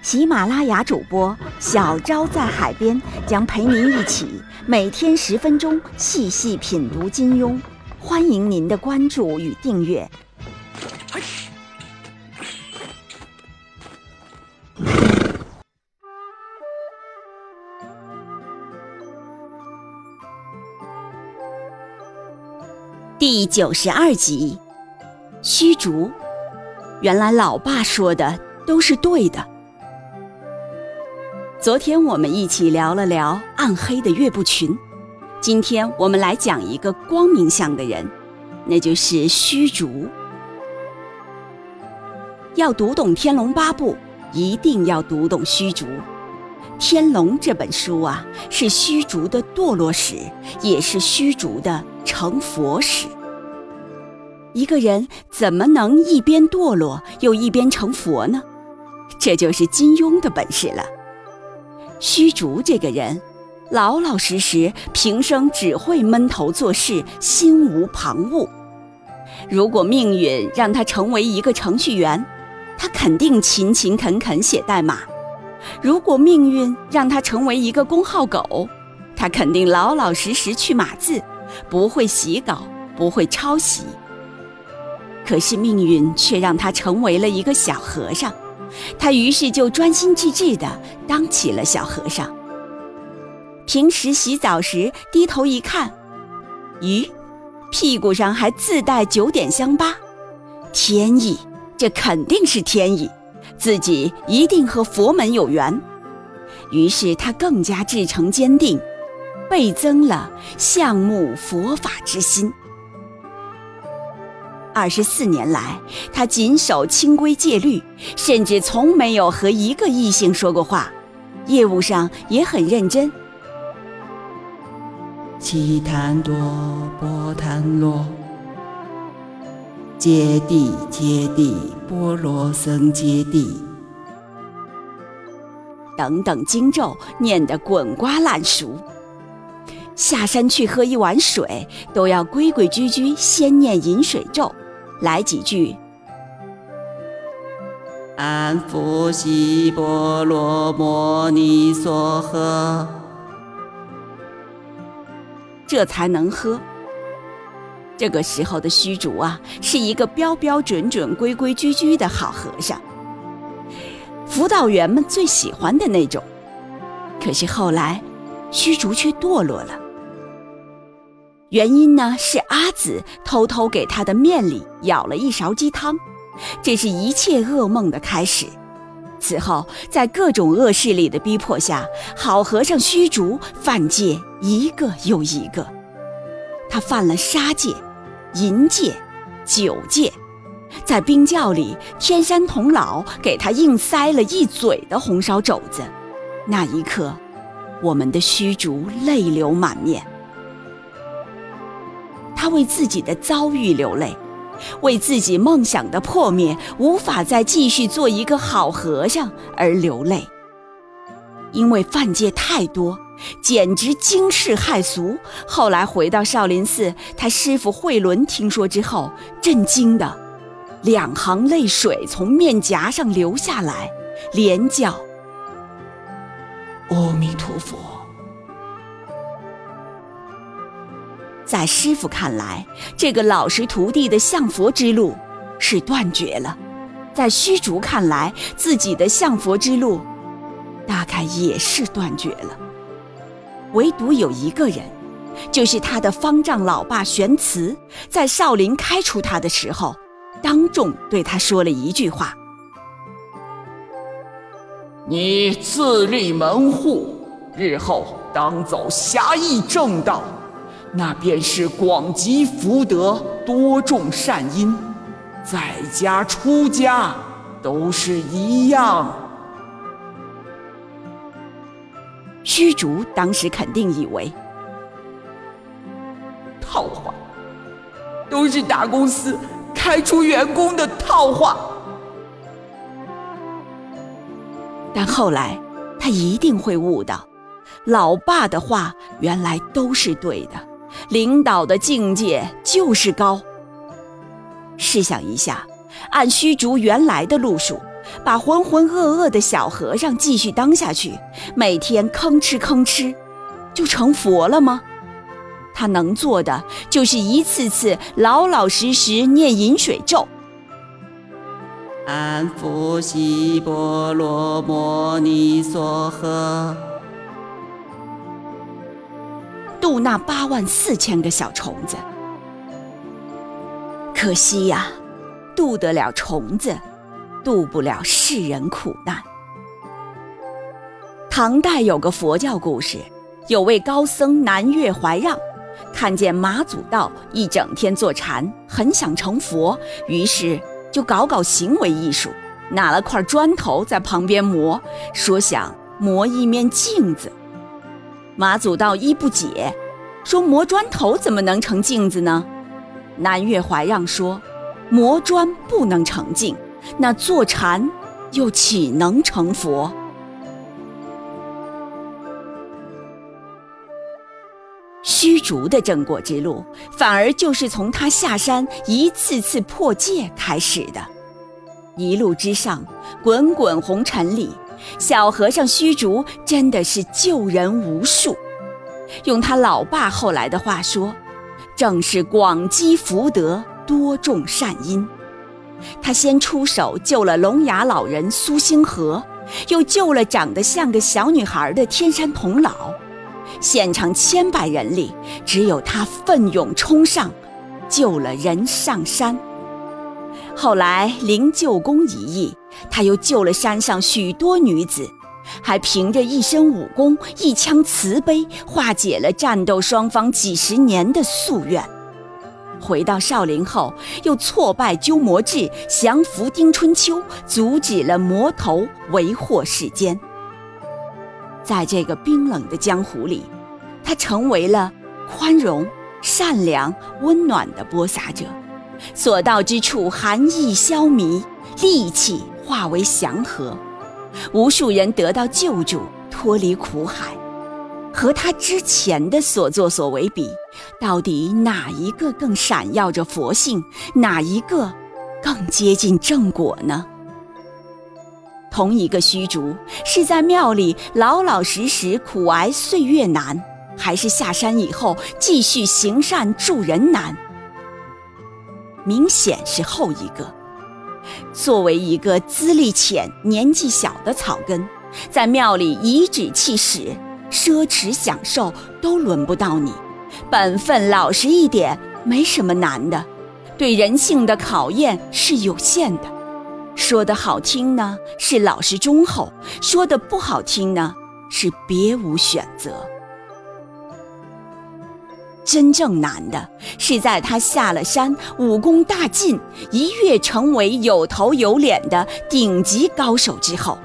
喜马拉雅主播小昭在海边将陪您一起每天十分钟细细品读金庸，欢迎您的关注与订阅。第九十二集，虚竹。原来老爸说的都是对的。昨天我们一起聊了聊暗黑的岳不群，今天我们来讲一个光明相的人，那就是虚竹。要读懂《天龙八部》，一定要读懂虚竹。《天龙》这本书啊，是虚竹的堕落史，也是虚竹的。成佛史，一个人怎么能一边堕落又一边成佛呢？这就是金庸的本事了。虚竹这个人，老老实实，平生只会闷头做事，心无旁骛。如果命运让他成为一个程序员，他肯定勤勤恳恳写代码；如果命运让他成为一个工号狗，他肯定老老实实去码字。不会洗稿，不会抄袭。可是命运却让他成为了一个小和尚，他于是就专心致志地当起了小和尚。平时洗澡时低头一看，咦，屁股上还自带九点香疤，天意，这肯定是天意，自己一定和佛门有缘。于是他更加志诚坚定。倍增了向慕佛法之心。二十四年来，他谨守清规戒律，甚至从没有和一个异性说过话，业务上也很认真。七檀多波檀罗，揭谛揭谛波罗僧揭谛，等等经咒念得滚瓜烂熟。下山去喝一碗水，都要规规矩矩先念饮水咒，来几句：安佛西波罗摩尼娑诃，这才能喝。这个时候的虚竹啊，是一个标标准准、规规矩矩的好和尚，辅导员们最喜欢的那种。可是后来，虚竹却堕落了。原因呢是阿紫偷偷给他的面里舀了一勺鸡汤，这是一切噩梦的开始。此后，在各种恶势力的逼迫下，好和尚虚竹犯戒一个又一个。他犯了杀戒、淫戒、酒戒，在冰窖里，天山童姥给他硬塞了一嘴的红烧肘子。那一刻，我们的虚竹泪流满面。为自己的遭遇流泪，为自己梦想的破灭，无法再继续做一个好和尚而流泪。因为犯戒太多，简直惊世骇俗。后来回到少林寺，他师傅慧伦听说之后，震惊的两行泪水从面颊上流下来，连叫：“阿弥陀佛。”在师傅看来，这个老实徒弟的向佛之路是断绝了；在虚竹看来，自己的向佛之路大概也是断绝了。唯独有一个人，就是他的方丈老爸玄慈，在少林开除他的时候，当众对他说了一句话：“你自立门户，日后当走侠义正道。”那便是广积福德，多种善因，在家出家都是一样。虚竹当时肯定以为套话，都是大公司开除员工的套话。但后来他一定会悟到，老爸的话原来都是对的，领导的境界就是高。试想一下，按虚竹原来的路数，把浑浑噩噩的小和尚继续当下去，每天吭哧吭哧，就成佛了吗？他能做的就是一次次老老实实念饮水咒。安伏羲波罗摩尼娑诃，渡那八万四千个小虫子。可惜呀，渡得了虫子，渡不了世人苦难。唐代有个佛教故事，有位高僧南岳怀让，看见马祖道一整天坐禅，很想成佛，于是就搞搞行为艺术，拿了块砖头在旁边磨，说想磨一面镜子。马祖道一不解，说磨砖头怎么能成镜子呢？南岳怀让说：“磨砖不能成镜，那坐禅又岂能成佛？”虚竹的正果之路，反而就是从他下山一次次破戒开始的。一路之上，滚滚红尘里，小和尚虚竹真的是救人无数。用他老爸后来的话说。正是广积福德，多种善因。他先出手救了聋哑老人苏星河，又救了长得像个小女孩的天山童姥。现场千百人里，只有他奋勇冲上，救了人上山。后来灵鹫宫一役，他又救了山上许多女子。还凭着一身武功、一腔慈悲，化解了战斗双方几十年的夙愿。回到少林后，又挫败鸠摩智，降服丁春秋，阻止了魔头为祸世间。在这个冰冷的江湖里，他成为了宽容、善良、温暖的播撒者，所到之处寒意消弭，戾气化为祥和。无数人得到救助，脱离苦海。和他之前的所作所为比，到底哪一个更闪耀着佛性？哪一个更接近正果呢？同一个虚竹，是在庙里老老实实苦挨岁月难，还是下山以后继续行善助人难？明显是后一个。作为一个资历浅、年纪小的草根，在庙里颐指气使、奢侈享受都轮不到你。本分老实一点，没什么难的。对人性的考验是有限的。说的好听呢，是老实忠厚；说的不好听呢，是别无选择。真正难的是，在他下了山，武功大进，一跃成为有头有脸的顶级高手之后。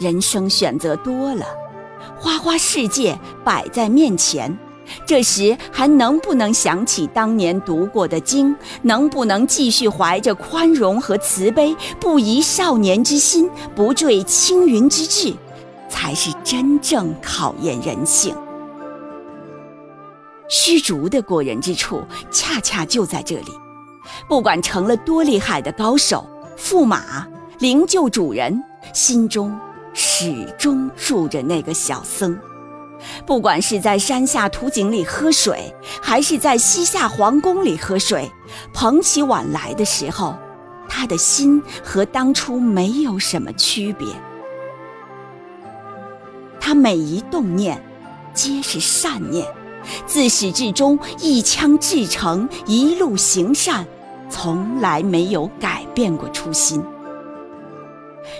人生选择多了，花花世界摆在面前，这时还能不能想起当年读过的经？能不能继续怀着宽容和慈悲，不移少年之心，不坠青云之志，才是真正考验人性。虚竹的过人之处，恰恰就在这里。不管成了多厉害的高手、驸马、灵鹫主人，心中始终住着那个小僧。不管是在山下土井里喝水，还是在西夏皇宫里喝水，捧起碗来的时候，他的心和当初没有什么区别。他每一动念，皆是善念。自始至终一腔至诚，一路行善，从来没有改变过初心。《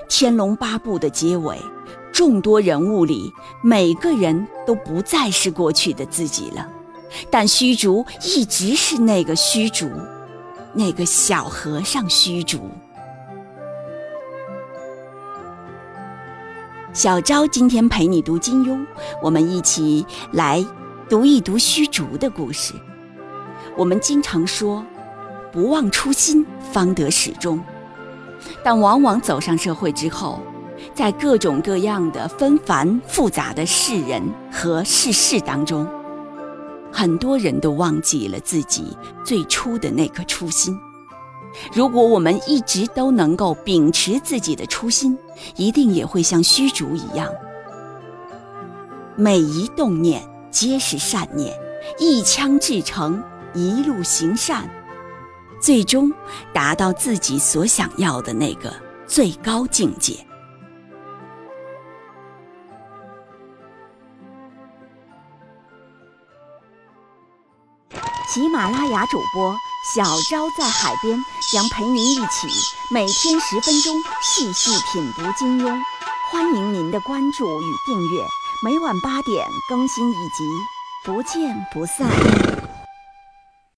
天龙八部》的结尾，众多人物里，每个人都不再是过去的自己了，但虚竹一直是那个虚竹，那个小和尚虚竹。小昭今天陪你读金庸，我们一起来读一读虚竹的故事。我们经常说，不忘初心，方得始终。但往往走上社会之后，在各种各样的纷繁复杂的世人和世事当中，很多人都忘记了自己最初的那颗初心。如果我们一直都能够秉持自己的初心，一定也会像虚竹一样，每一动念皆是善念，一腔至诚，一路行善，最终达到自己所想要的那个最高境界。喜马拉雅主播小昭在海边将陪您一起每天十分钟细细品读金庸，欢迎您的关注与订阅，每晚八点更新一集，不见不散。